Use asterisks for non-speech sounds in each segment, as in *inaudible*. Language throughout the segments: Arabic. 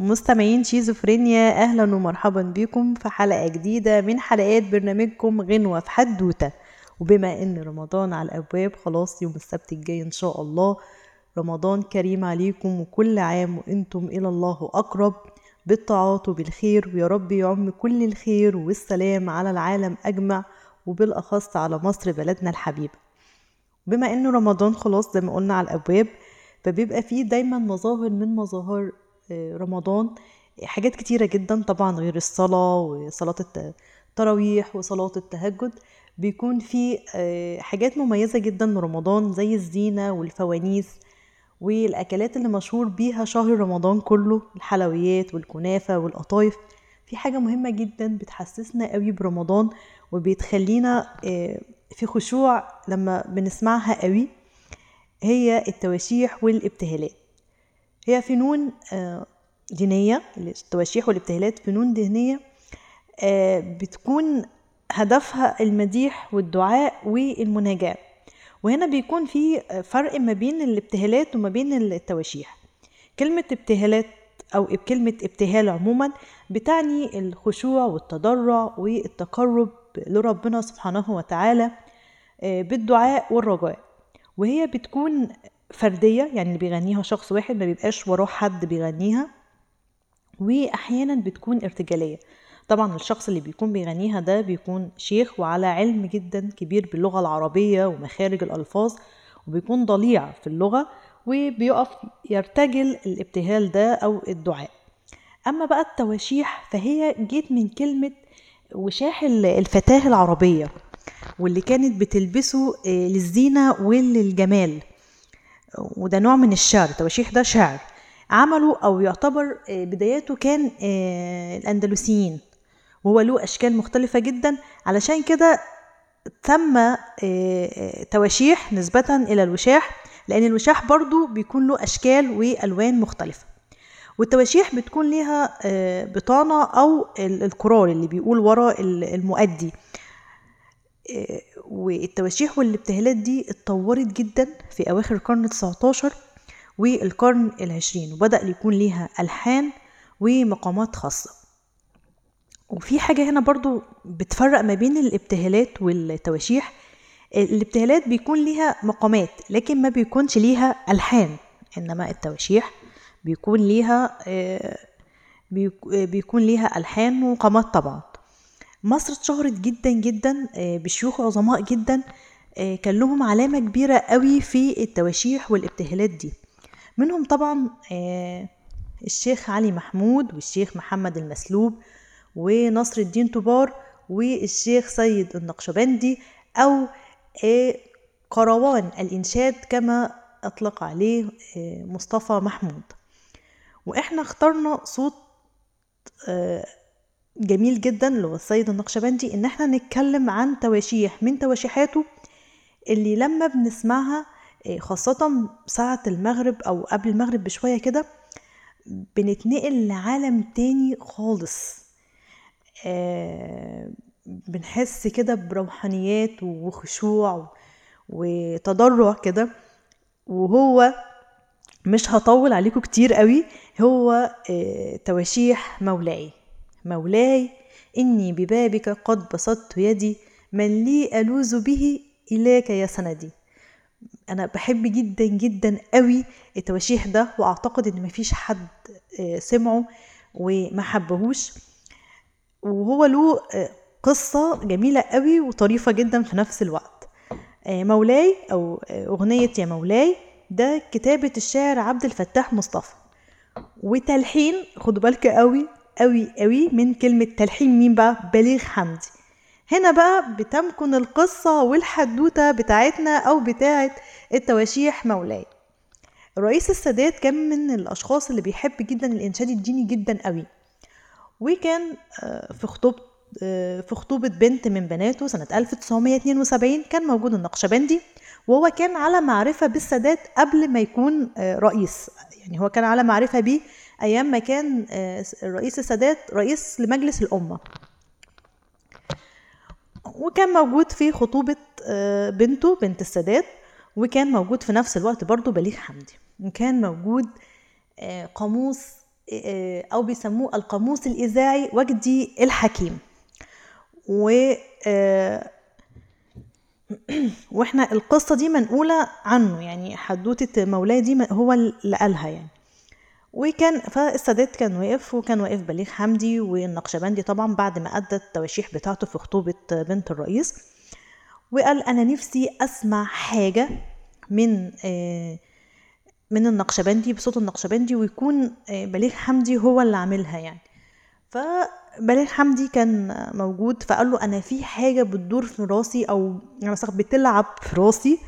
مستمعين شيزوفرينيا أهلا ومرحبا بكم في حلقة جديدة من حلقات برنامجكم غنوة في حدوتة. وبما إن رمضان على الأبواب خلاص يوم السبت الجاي إن شاء الله. رمضان كريم عليكم وكل عام وإنتم إلى الله أقرب. بالطاعات وبالخير ويا رب يعم كل الخير والسلام على العالم أجمع وبالأخص على مصر بلدنا الحبيبة. بما إن رمضان خلاص زي ما قلنا على الأبواب فبيبقى فيه دايما مظاهر من مظاهر رمضان حاجات كتيرة جدا طبعا غير الصلاة وصلاة التراويح وصلاة التهجد. بيكون في آه، حاجات مميزة جدا لرمضان زي الزينة والفوانيس والأكلات اللي مشهور بيها شهر رمضان كله الحلويات والكنافة والقطايف. في حاجة مهمة جدا بتحسسنا قوي برمضان وبتخلينا آه، في خشوع لما بنسمعها قوي هي التواشيح والابتهالات. هي فنون آه، دينية التواشيح والابتهالات فنون دينية آه، بتكون هدفها المديح والدعاء والمناجاة. وهنا بيكون في فرق ما بين الابتهالات وما بين التواشيح. كلمة ابتهالات أو كلمة ابتهال عموما بتعني الخشوع والتضرع والتقرب لربنا سبحانه وتعالى آه، بالدعاء والرجاء. وهي بتكون فردية يعني اللي بيغنيها شخص واحد ما بيبقاش وراه حد بيغنيها. وأحيانا بتكون ارتجالية. طبعا الشخص اللي بيكون بيغنيها ده بيكون شيخ وعلى علم جدا كبير باللغة العربية ومخارج الألفاظ وبيكون ضليع في اللغة وبيقف يرتجل الابتهال ده أو الدعاء. أما بقى التواشيح فهي جيت من كلمة وشاح الفتاة العربية واللي كانت بتلبسه آه، للزينة وللجمال. وده نوع من الشعر. التواشيح ده شعر. عمله أو يعتبر آه، بداياته كان آه، الأندلسيين. وهو له أشكال مختلفة جدا. علشان كده تم تواشيح نسبة إلى الوشاح لأن الوشاح برضو بيكون له أشكال وألوان مختلفة. والتواشيح بتكون ليها بطانة أو الكرار اللي بيقول ورا المؤدي. والتواشيح والابتهالات دي اتطورت جدا في أواخر القرن التسعتاشر والقرن العشرين. وبدأ يكون ليها ألحان ومقامات خاصة. وفي حاجة هنا برضو بتفرق ما بين الابتهالات والتواشيح. الابتهالات بيكون ليها مقامات لكن ما بيكونش ليها ألحان. إنما التواشيح بيكون ليها آه، بيكون ليها ألحان ومقامات طبعا. مصر اتشهرت جدا جدا آه، بشيوخ عظماء جدا آه، كان لهم علامة كبيرة قوي في التواشيح والابتهالات دي. منهم طبعا آه، الشيخ علي محمود والشيخ محمد المسلوب ونصر الدين طبار والشيخ سيد النقشبندي أو قروان الإنشاد كما أطلق عليه مصطفى محمود. وإحنا اخترنا صوت جميل جدا السيد النقشبندي إن إحنا نتكلم عن تواشيح من تواشيحاته اللي لما بنسمعها آه، خاصة ساعة المغرب أو قبل المغرب بشوية كده بنتنقل لعالم تاني خالص. آه، بنحس كده بروحانيات وخشوع وتضرع كده. وهو مش هطول عليكم كتير قوي هو آه، تواشيح مولاي. مولاي إني ببابك قد بسطت يدي من لي ألوذ به إليك يا سندي. أنا بحب جدا جدا قوي التواشيح ده وأعتقد إن مفيش حد آه، سمعه وما حبهوش. وهو له آه، قصة جميلة قوي وطريفة جدا في نفس الوقت. آه، مولاي أو أغنية يا مولاي ده كتابة الشاعر عبد الفتاح مصطفى. وتلحين خدوا بالك قوي قوي قوي من كلمة تلحين مين بقى بليغ حمدي. هنا بقى بتمكن القصة والحدوتة بتاعتنا أو بتاعت التواشيح مولاي. الرئيس السادات كان من الأشخاص اللي بيحب جدا الإنشاد الديني جدا قوي. وكان آه، في خطوبة آه، في خطوبة بنت من بناته سنة 1972 كان موجود النقشبندي وهو كان على معرفة بالسادات قبل ما يكون آه، رئيس. يعني هو كان على معرفة بيه أيام ما كان آه، الرئيس السادات رئيس لمجلس الأمة. وكان موجود في خطوبة آه، بنته بنت السادات وكان موجود في نفس الوقت برضو بليغ حمدي. وكان موجود آه، قاموس آه، أو بيسموه القاموس الإذاعي وجدي الحكيم. و آه، *clears throat* وإحنا القصة دي منقولة عنه يعني حدوتة مولاي دي هو اللي قالها يعني. وكان فالسادات كان واقف وكان واقف بليغ حمدي والنقشبندي طبعا بعد ما أدى التواشيح بتاعته في خطوبة بنت الرئيس وقال أنا نفسي أسمع حاجة من آه، من النقشبندي بصوت النقشبندي ويكون آه، بليغ حمدي هو اللي عاملها يعني. فبليغ حمدي كان موجود فقال له أنا في حاجة بتدور في راسي أو يعني بتلعب في راسي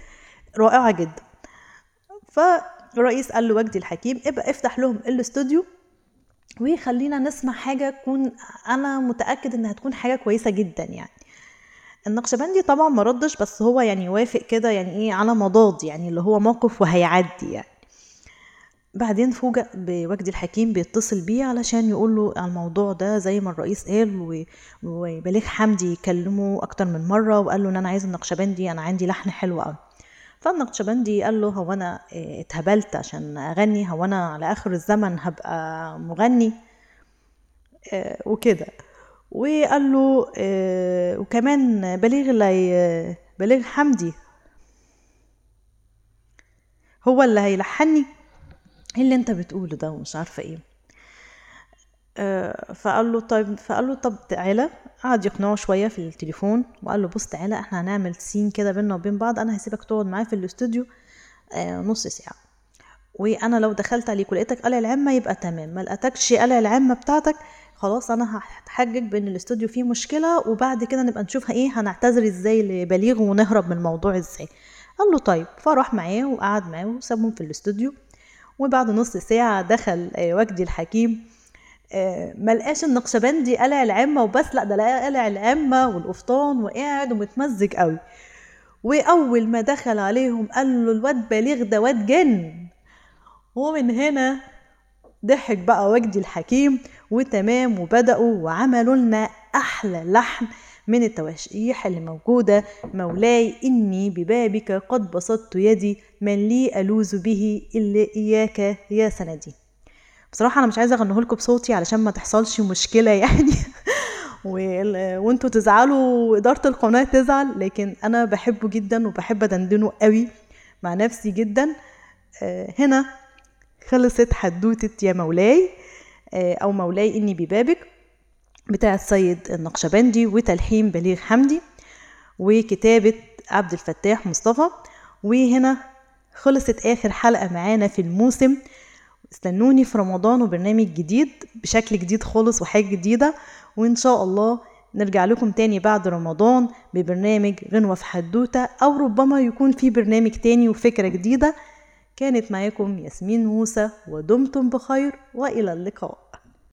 رائعة جدا. فالرئيس قال له وجدي الحكيم ابقى افتح لهم الاستوديو وخلينا نسمع حاجة تكون أنا متأكد إنها تكون حاجة كويسة جدا يعني. النقشبندي طبعا ما ردش بس هو يعني وافق كده يعني إيه على مضاد يعني اللي هو موقف وهيعدي يعني. بعدين فوجئ بوجدي الحكيم بيتصل بيه علشان يقول له الموضوع ده زي ما الرئيس قال وبليغ حمدي يكلمه أكتر من مرة وقال له إن أنا عايز النقشبندي أنا عندي لحن حلو قوي فالنقشبندي قال له هو أنا اتهبلت عشان أغني؟ هو أنا على آخر الزمن هبقى مغني؟ آه، وكده. وقال له آه، وكمان بليغ بليغ حمدي. هو اللي هيلحني؟ إيه اللي أنت بتقوله ده؟ ومش عارفة إيه. فقال له طيب فقال له طب تعالى قعد يقنعه شوية في التليفون وقال له بص تعالى إحنا هنعمل سين كده بينا وبين بعض أنا هسيبك تقعد معايا في الاستوديو آه نص ساعة. وأنا لو دخلت عليك ولقيتك قلع العمة يبقى تمام ما لقيتكش قلع العمة بتاعتك خلاص أنا هتحجج بان الاستوديو فيه مشكلة وبعد كده نبقى نشوفها إيه هنعتذر إزاي لبليغ ونهرب من الموضوع إزاي. قال له طيب فراح معاه وقعد معاه وسابهم في الاستوديو. وبعد نص ساعة دخل آه، وجدي الحكيم آه، ملقاش النقشبندي قلع العمة وبس لا ده لقى قلع العمة والقفطان وقاعد ومتمزج قوي. وأول ما دخل عليهم قال له الواد بليغ ده واد جن. ومن هنا ضحك بقى وجدي الحكيم وتمام وبدأوا وعملوا لنا أحلى لحن من التواشيح اللي موجودة. مولاي إني ببابك قد بسطت يدي من لي ألوذ به إلا إياك يا سندي بصراحة أنا مش عايزة أغنيه لكم بصوتي علشان ما تحصلش مشكلة يعني. *laughs* وأنتوا تزعلوا وإدارة القناة تزعل لكن أنا بحبه جدا وبحب أدندنه قوي مع نفسي جدا. آه، هنا خلصت حدوتة يا مولاي آه، أو مولاي إني ببابك بتاع السيد النقشبندي وتلحين بليغ حمدي وكتابة عبد الفتاح مصطفى. وهنا خلصت آخر حلقة معانا في الموسم استنوني في رمضان وبرنامج جديد بشكل جديد خالص وحاجة جديدة وإن شاء الله نرجع لكم تاني بعد رمضان ببرنامج غنوة في حدوتة أو ربما يكون في برنامج تاني وفكرة جديدة. كانت معاكم ياسمين موسى ودمتم بخير وإلى اللقاء.